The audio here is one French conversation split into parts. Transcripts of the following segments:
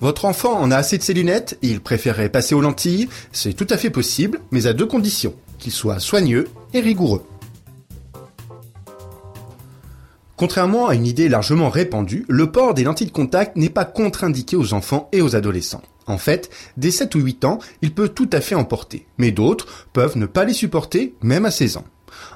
Votre enfant en a assez de ses lunettes et il préférerait passer aux lentilles C'est tout à fait possible, mais à deux conditions, qu'il soit soigneux et rigoureux. Contrairement à une idée largement répandue, le port des lentilles de contact n'est pas contre-indiqué aux enfants et aux adolescents. En fait, dès 7 ou 8 ans, il peut tout à fait en porter, mais d'autres peuvent ne pas les supporter même à 16 ans.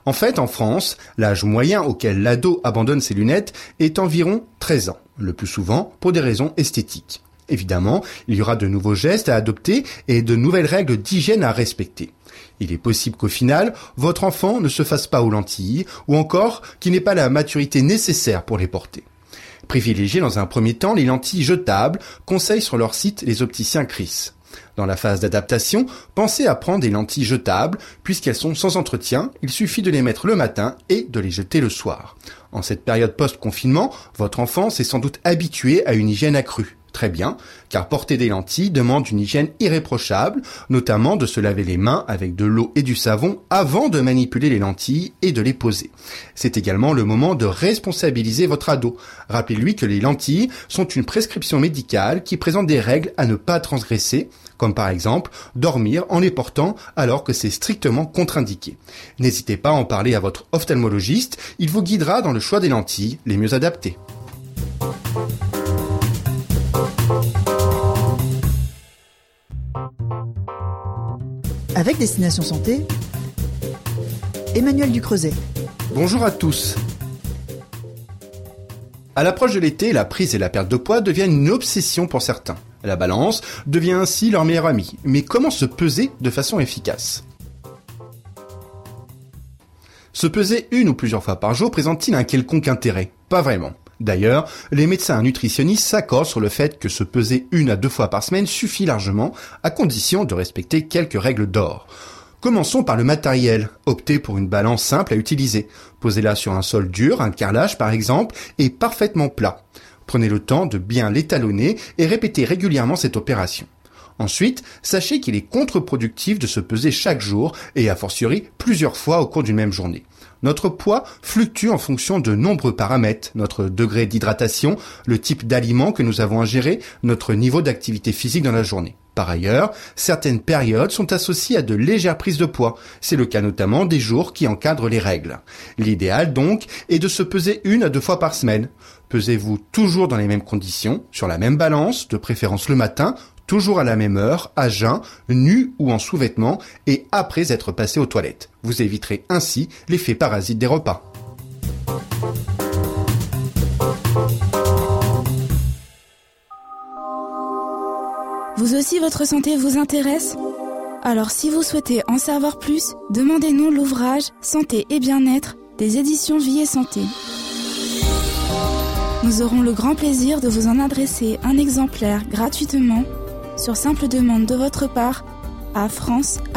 En fait, en France, l'âge moyen auquel l'ado abandonne ses lunettes est environ 13 ans, le plus souvent pour des raisons esthétiques. Évidemment, il y aura de nouveaux gestes à adopter et de nouvelles règles d'hygiène à respecter. Il est possible qu'au final, votre enfant ne se fasse pas aux lentilles, ou encore qu'il n'ait pas la maturité nécessaire pour les porter. Privilégiez dans un premier temps les lentilles jetables, conseillent sur leur site les opticiens Chris. Dans la phase d'adaptation, pensez à prendre des lentilles jetables, puisqu'elles sont sans entretien, il suffit de les mettre le matin et de les jeter le soir. En cette période post-confinement, votre enfant s'est sans doute habitué à une hygiène accrue. Très bien, car porter des lentilles demande une hygiène irréprochable, notamment de se laver les mains avec de l'eau et du savon avant de manipuler les lentilles et de les poser. C'est également le moment de responsabiliser votre ado. Rappelez-lui que les lentilles sont une prescription médicale qui présente des règles à ne pas transgresser, comme par exemple dormir en les portant alors que c'est strictement contre-indiqué. N'hésitez pas à en parler à votre ophtalmologiste, il vous guidera dans le choix des lentilles les mieux adaptées. Avec Destination Santé, Emmanuel Ducreuset. Bonjour à tous. À l'approche de l'été, la prise et la perte de poids deviennent une obsession pour certains. La balance devient ainsi leur meilleur ami. Mais comment se peser de façon efficace? Se peser une ou plusieurs fois par jour présente-t-il un quelconque intérêt? Pas vraiment. D'ailleurs, les médecins nutritionnistes s'accordent sur le fait que se peser une à deux fois par semaine suffit largement, à condition de respecter quelques règles d'or. Commençons par le matériel. Optez pour une balance simple à utiliser. Posez-la sur un sol dur, un carrelage par exemple, et parfaitement plat. Prenez le temps de bien l'étalonner et répétez régulièrement cette opération. Ensuite, sachez qu'il est contre-productif de se peser chaque jour et a fortiori plusieurs fois au cours d'une même journée. Notre poids fluctue en fonction de nombreux paramètres, notre degré d'hydratation, le type d'aliment que nous avons ingéré, notre niveau d'activité physique dans la journée. Par ailleurs, certaines périodes sont associées à de légères prises de poids. C'est le cas notamment des jours qui encadrent les règles. L'idéal donc est de se peser une à deux fois par semaine. Pesez-vous toujours dans les mêmes conditions, sur la même balance, de préférence le matin, toujours à la même heure, à jeun, nu ou en sous-vêtements, et après être passé aux toilettes. Vous éviterez ainsi l'effet parasite des repas. Vous aussi, votre santé vous intéresse? Alors si vous souhaitez en savoir plus, demandez-nous l'ouvrage Santé et bien-être des éditions Vie et Santé. Nous aurons le grand plaisir de vous en adresser un exemplaire gratuitement sur simple demande de votre part à france.awr.org.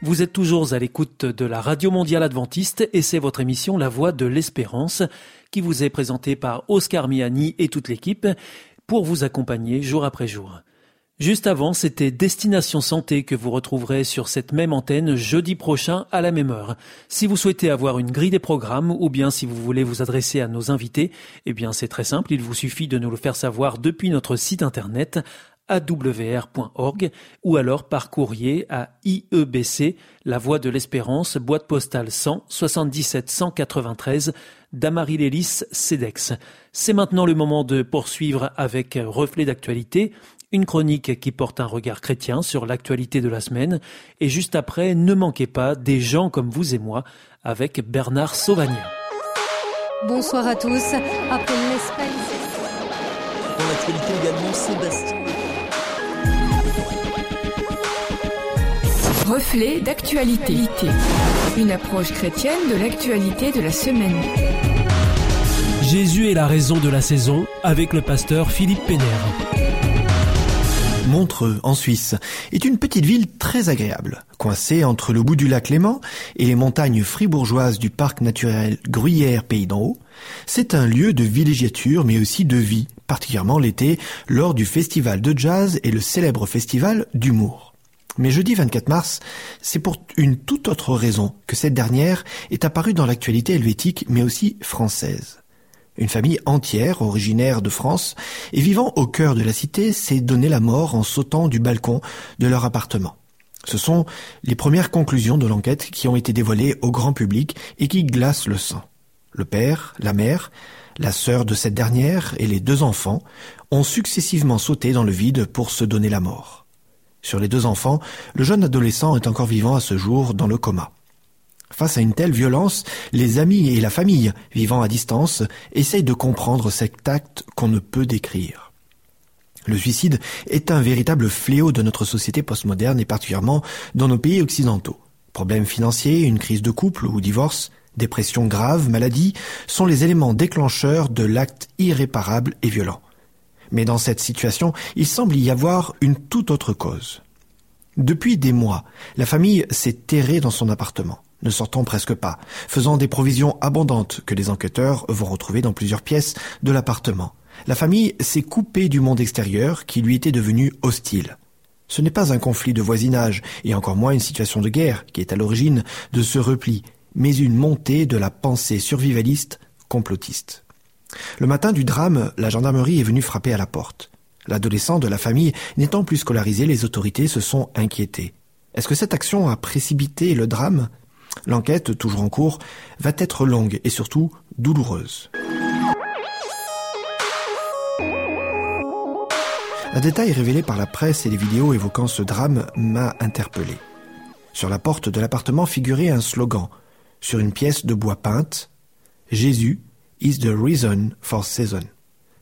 Vous êtes toujours à l'écoute de la Radio Mondiale Adventiste et c'est votre émission La Voix de l'Espérance qui vous est présentée par Oscar Miani et toute l'équipe pour vous accompagner jour après jour. Juste avant, c'était Destination Santé que vous retrouverez sur cette même antenne jeudi prochain à la même heure. Si vous souhaitez avoir une grille des programmes ou bien si vous voulez vous adresser à nos invités, eh bien c'est très simple, il vous suffit de nous le faire savoir depuis notre site internet awr.org ou alors par courrier à IEBC, La Voie de l'Espérance, boîte postale 100 77 193 d'Amarie-Lélis CEDEX. C'est maintenant le moment de poursuivre avec Reflet d'actualité, une chronique qui porte un regard chrétien sur l'actualité de la semaine. Et juste après, ne manquez pas des gens comme vous et moi avec Bernard Sauvagnat. Bonsoir à tous. Après l'Espagne. Dans l'actualité également, Sébastien. Reflet d'actualité. Une approche chrétienne de l'actualité de la semaine. Jésus est la raison de la saison avec le pasteur Philippe Pénère. Montreux, en Suisse, est une petite ville très agréable, coincée entre le bout du lac Léman et les montagnes fribourgeoises du parc naturel Gruyère Pays d'en Haut. C'est un lieu de villégiature mais aussi de vie, particulièrement l'été, lors du festival de jazz et le célèbre festival d'humour. Mais jeudi 24 mars, c'est pour une toute autre raison que cette dernière est apparue dans l'actualité helvétique mais aussi française. Une famille entière, originaire de France, et vivant au cœur de la cité, s'est donné la mort en sautant du balcon de leur appartement. Ce sont les premières conclusions de l'enquête qui ont été dévoilées au grand public et qui glacent le sang. Le père, la mère, la sœur de cette dernière et les deux enfants ont successivement sauté dans le vide pour se donner la mort. Sur les deux enfants, le jeune adolescent est encore vivant à ce jour dans le coma. Face à une telle violence, les amis et la famille, vivant à distance, essayent de comprendre cet acte qu'on ne peut décrire. Le suicide est un véritable fléau de notre société postmoderne et particulièrement dans nos pays occidentaux. Problèmes financiers, une crise de couple ou divorce, dépression grave, maladie sont les éléments déclencheurs de l'acte irréparable et violent. Mais dans cette situation, il semble y avoir une toute autre cause. Depuis des mois, la famille s'est terrée dans son appartement, ne sortant presque pas, faisant des provisions abondantes que les enquêteurs vont retrouver dans plusieurs pièces de l'appartement. La famille s'est coupée du monde extérieur qui lui était devenu hostile. Ce n'est pas un conflit de voisinage, et encore moins une situation de guerre qui est à l'origine de ce repli, mais une montée de la pensée survivaliste complotiste. Le matin du drame, la gendarmerie est venue frapper à la porte. L'adolescent de la famille n'étant plus scolarisé, les autorités se sont inquiétées. Est-ce que cette action a précipité le drame? L'enquête, toujours en cours, va être longue et surtout douloureuse. Un détail révélé par la presse et les vidéos évoquant ce drame m'a interpellé. Sur la porte de l'appartement figurait un slogan, sur une pièce de bois peinte, Jésus, is the reason for season.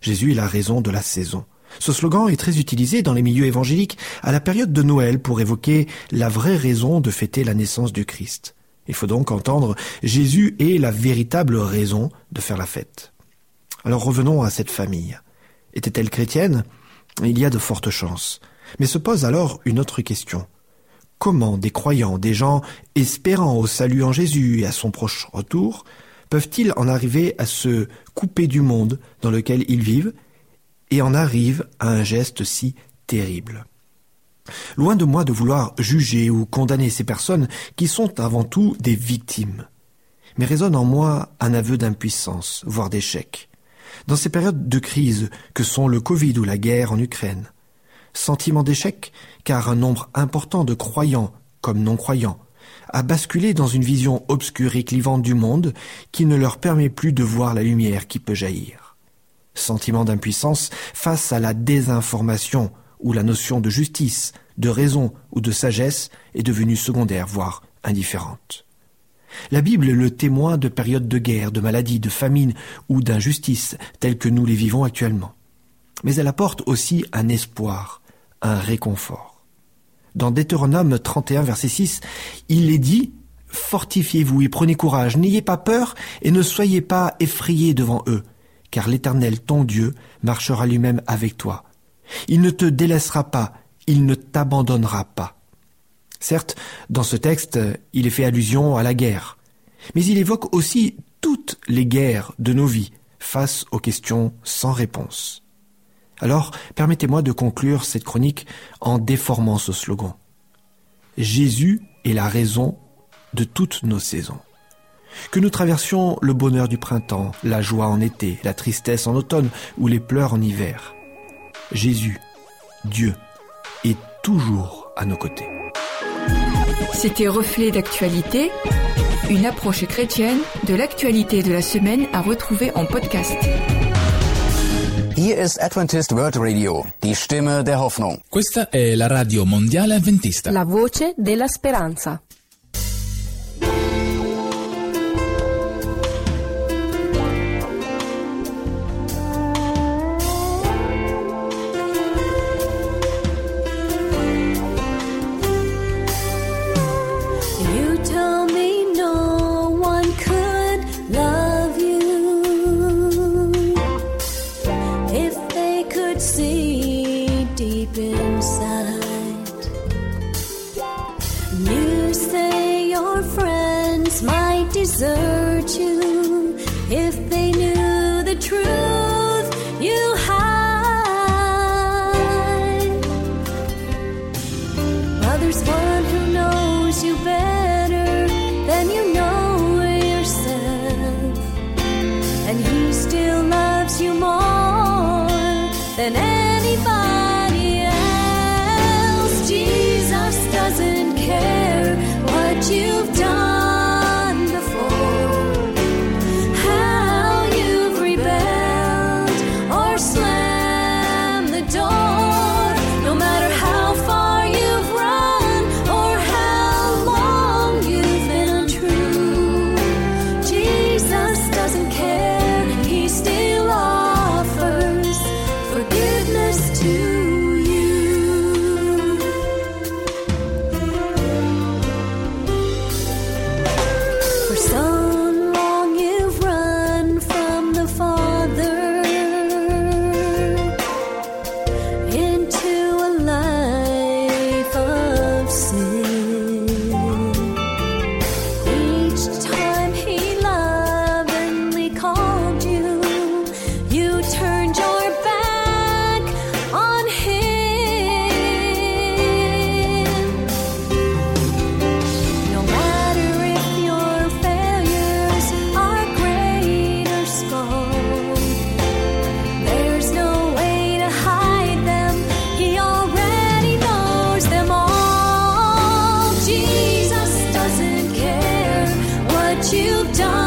Jésus est la raison de la saison. Ce slogan est très utilisé dans les milieux évangéliques à la période de Noël pour évoquer la vraie raison de fêter la naissance du Christ. Il faut donc entendre Jésus est la véritable raison de faire la fête. Alors revenons à cette famille. Était-elle chrétienne? Il y a de fortes chances. Mais se pose alors une autre question. Comment des croyants, des gens espérant au salut en Jésus et à son proche retour, peuvent-ils en arriver à se couper du monde dans lequel ils vivent et en arrivent à un geste si terrible? Loin de moi de vouloir juger ou condamner ces personnes qui sont avant tout des victimes, mais résonne en moi un aveu d'impuissance, voire d'échec. Dans ces périodes de crise que sont le Covid ou la guerre en Ukraine, sentiment d'échec car un nombre important de croyants comme non-croyants à basculer dans une vision obscure et clivante du monde qui ne leur permet plus de voir la lumière qui peut jaillir. Sentiment d'impuissance face à la désinformation où la notion de justice, de raison ou de sagesse est devenue secondaire, voire indifférente. La Bible est le témoin de périodes de guerre, de maladie, de famine ou d'injustice telles que nous les vivons actuellement. Mais elle apporte aussi un espoir, un réconfort dans Deutéronome 31, verset 6, il est dit Fortifiez-vous et prenez courage, n'ayez pas peur et ne soyez pas effrayés devant eux, car l'Éternel, ton Dieu, marchera lui-même avec toi. Il ne te délaissera pas, il ne t'abandonnera pas. Certes, dans ce texte, il est fait allusion à la guerre, mais il évoque aussi toutes les guerres de nos vies face aux questions sans réponse. Alors, permettez-moi de conclure cette chronique en déformant ce slogan. Jésus est la raison de toutes nos saisons. Que nous traversions le bonheur du printemps, la joie en été, la tristesse en automne ou les pleurs en hiver. Jésus, Dieu, est toujours à nos côtés. C'était Reflet d'actualité, une approche chrétienne de l'actualité de la semaine à retrouver en podcast. Hier ist Adventist World Radio, die Stimme der Hoffnung. Questa è la radio mondiale adventista. La voce della speranza. You say your friends might desert you if they knew the truth. done.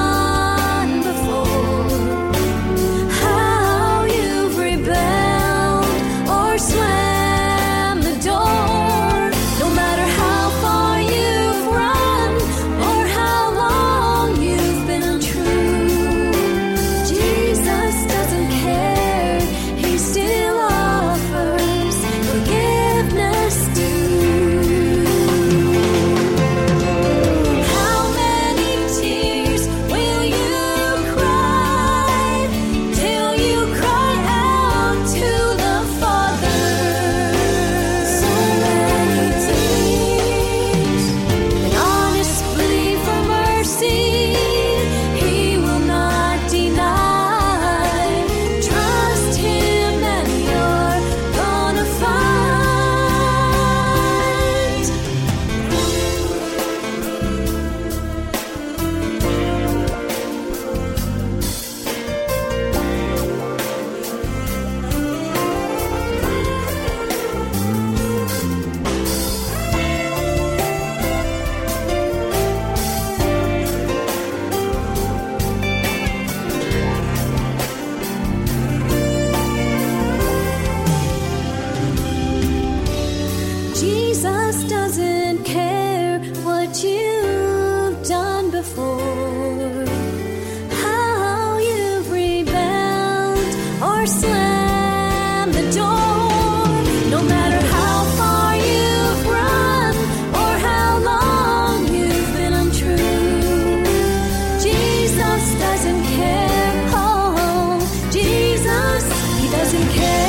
doesn't care.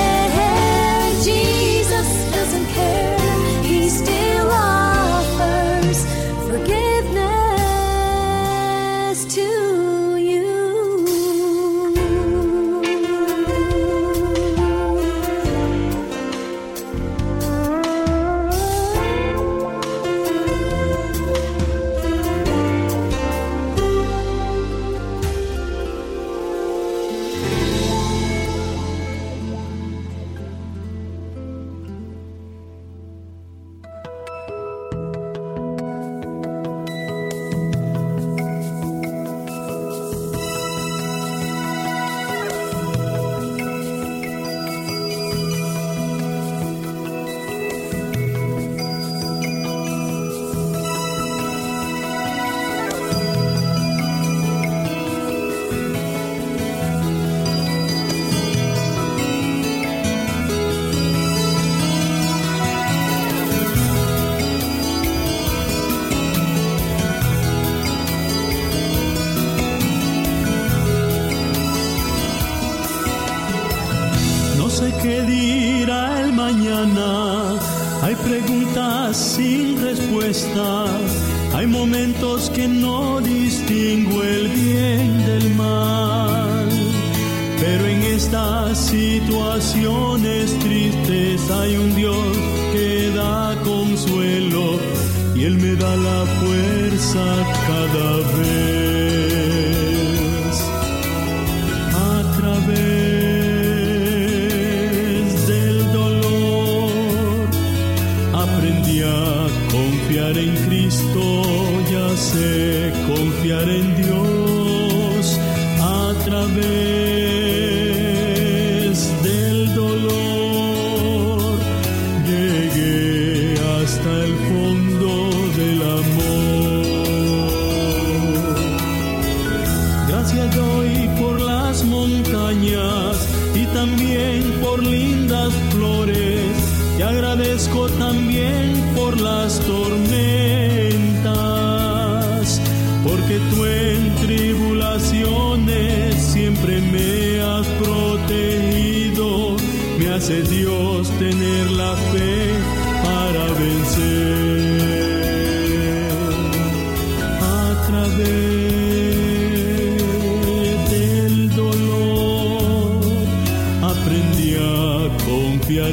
En Cristo, ya sé confiar en Dios. A través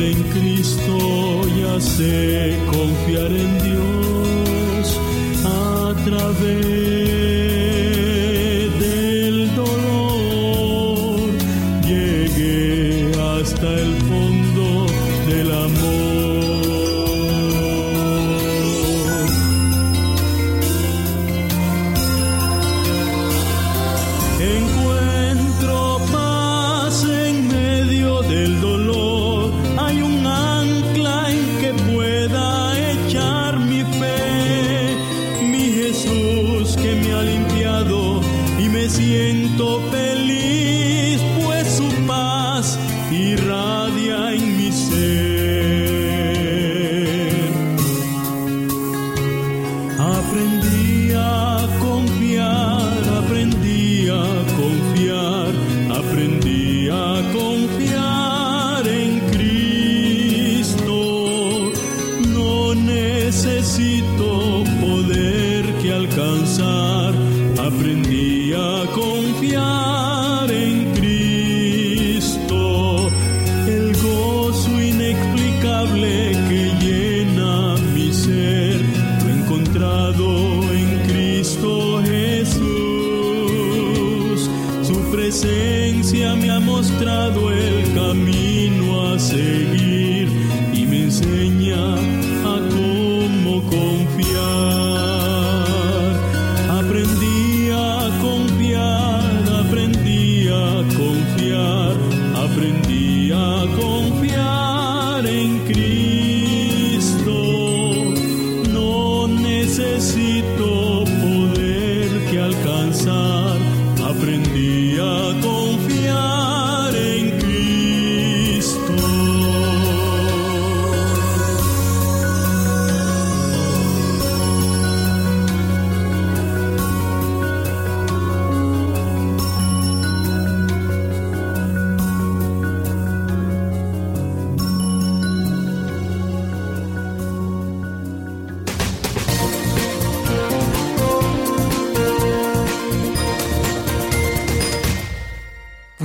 en Cristo ya sé confiar en Dios a través Aprendí a confiar,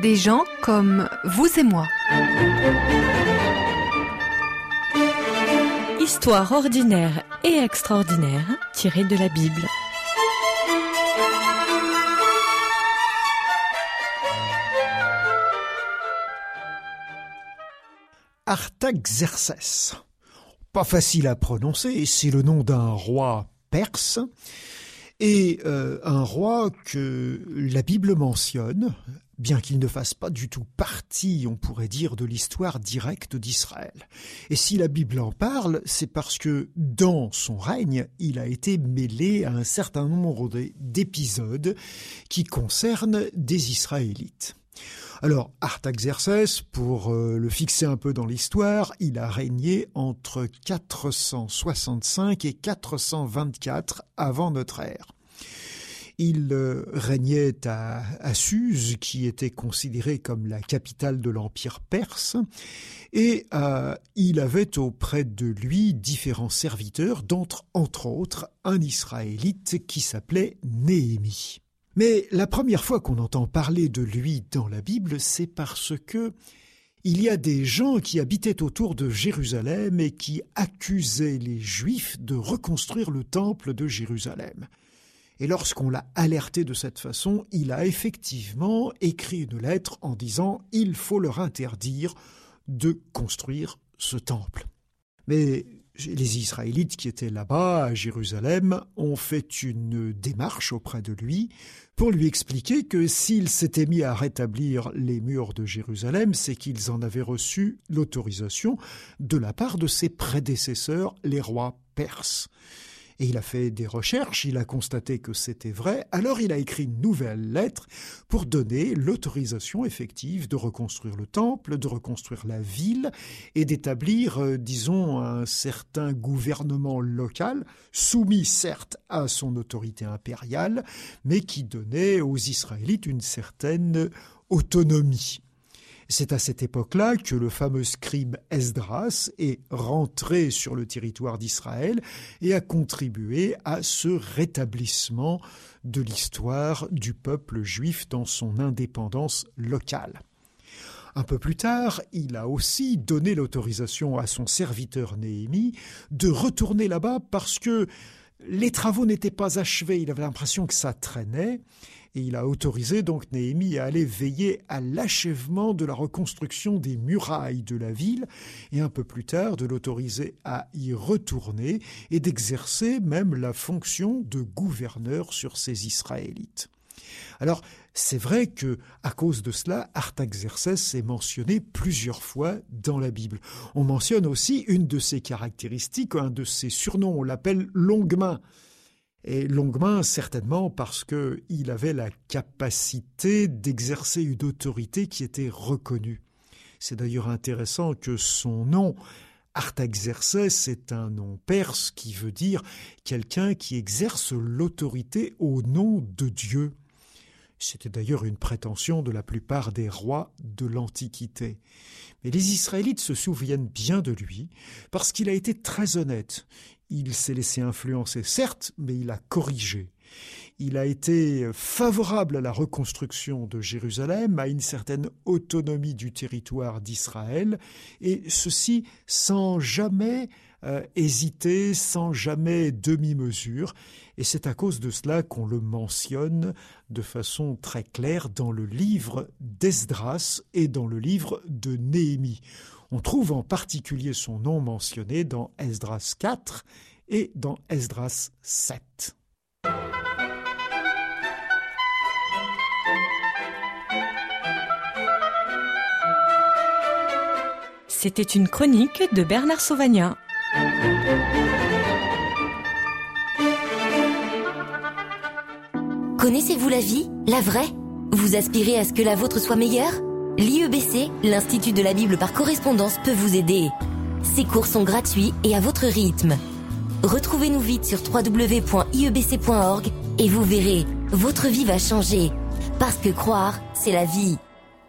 Des gens comme vous et moi. Histoire ordinaire et extraordinaire tirée de la Bible. Artaxerxès. Pas facile à prononcer, c'est le nom d'un roi perse et euh, un roi que la Bible mentionne bien qu'il ne fasse pas du tout partie, on pourrait dire, de l'histoire directe d'Israël. Et si la Bible en parle, c'est parce que dans son règne, il a été mêlé à un certain nombre d'épisodes qui concernent des Israélites. Alors, Artaxerxès, pour euh, le fixer un peu dans l'histoire, il a régné entre 465 et 424 avant notre ère. Il euh, régnait à, à qui était considérée comme la capitale de l'Empire perse, et euh, il avait auprès de lui différents serviteurs, d'entre entre autres un Israélite qui s'appelait Néhémie. Mais la première fois qu'on entend parler de lui dans la Bible, c'est parce que il y a des gens qui habitaient autour de Jérusalem et qui accusaient les Juifs de reconstruire le temple de Jérusalem. Et lorsqu'on l'a alerté de cette façon, il a effectivement écrit une lettre en disant il faut leur interdire de construire ce temple. Mais les Israélites qui étaient là-bas, à Jérusalem, ont fait une démarche auprès de lui pour lui expliquer que s'il s'était mis à rétablir les murs de Jérusalem, c'est qu'ils en avaient reçu l'autorisation de la part de ses prédécesseurs, les rois perses. Et il a fait des recherches, il a constaté que c'était vrai, alors il a écrit une nouvelle lettre pour donner l'autorisation effective de reconstruire le temple, de reconstruire la ville et d'établir, euh, disons, un certain gouvernement local, soumis certes à son autorité impériale, mais qui donnait aux Israélites une certaine autonomie. C'est à cette époque-là que le fameux scribe Esdras est rentré sur le territoire d'Israël et a contribué à ce rétablissement de l'histoire du peuple juif dans son indépendance locale. Un peu plus tard, il a aussi donné l'autorisation à son serviteur Néhémie de retourner là-bas parce que les travaux n'étaient pas achevés, il avait l'impression que ça traînait, et il a autorisé donc Néhémie à aller veiller à l'achèvement de la reconstruction des murailles de la ville, et un peu plus tard de l'autoriser à y retourner et d'exercer même la fonction de gouverneur sur ces Israélites. Alors, c'est vrai que, à cause de cela, Artaxerxès est mentionné plusieurs fois dans la Bible. On mentionne aussi une de ses caractéristiques, un de ses surnoms, on l'appelle longue main et longuement certainement parce qu'il avait la capacité d'exercer une autorité qui était reconnue. C'est d'ailleurs intéressant que son nom, Artaxerxès, est un nom perse qui veut dire quelqu'un qui exerce l'autorité au nom de Dieu. C'était d'ailleurs une prétention de la plupart des rois de l'Antiquité. Mais les Israélites se souviennent bien de lui parce qu'il a été très honnête. Il s'est laissé influencer, certes, mais il a corrigé. Il a été favorable à la reconstruction de Jérusalem, à une certaine autonomie du territoire d'Israël, et ceci sans jamais euh, hésiter, sans jamais demi-mesure. Et c'est à cause de cela qu'on le mentionne de façon très claire dans le livre d'Esdras et dans le livre de Néhémie. On trouve en particulier son nom mentionné dans Esdras 4 et dans Esdras 7. C'était une chronique de Bernard Sauvagnat. Connaissez-vous la vie, la vraie? Vous aspirez à ce que la vôtre soit meilleure? L'IEBC, l'Institut de la Bible par correspondance, peut vous aider. Ces cours sont gratuits et à votre rythme. Retrouvez-nous vite sur www.iebc.org et vous verrez, votre vie va changer. Parce que croire, c'est la vie.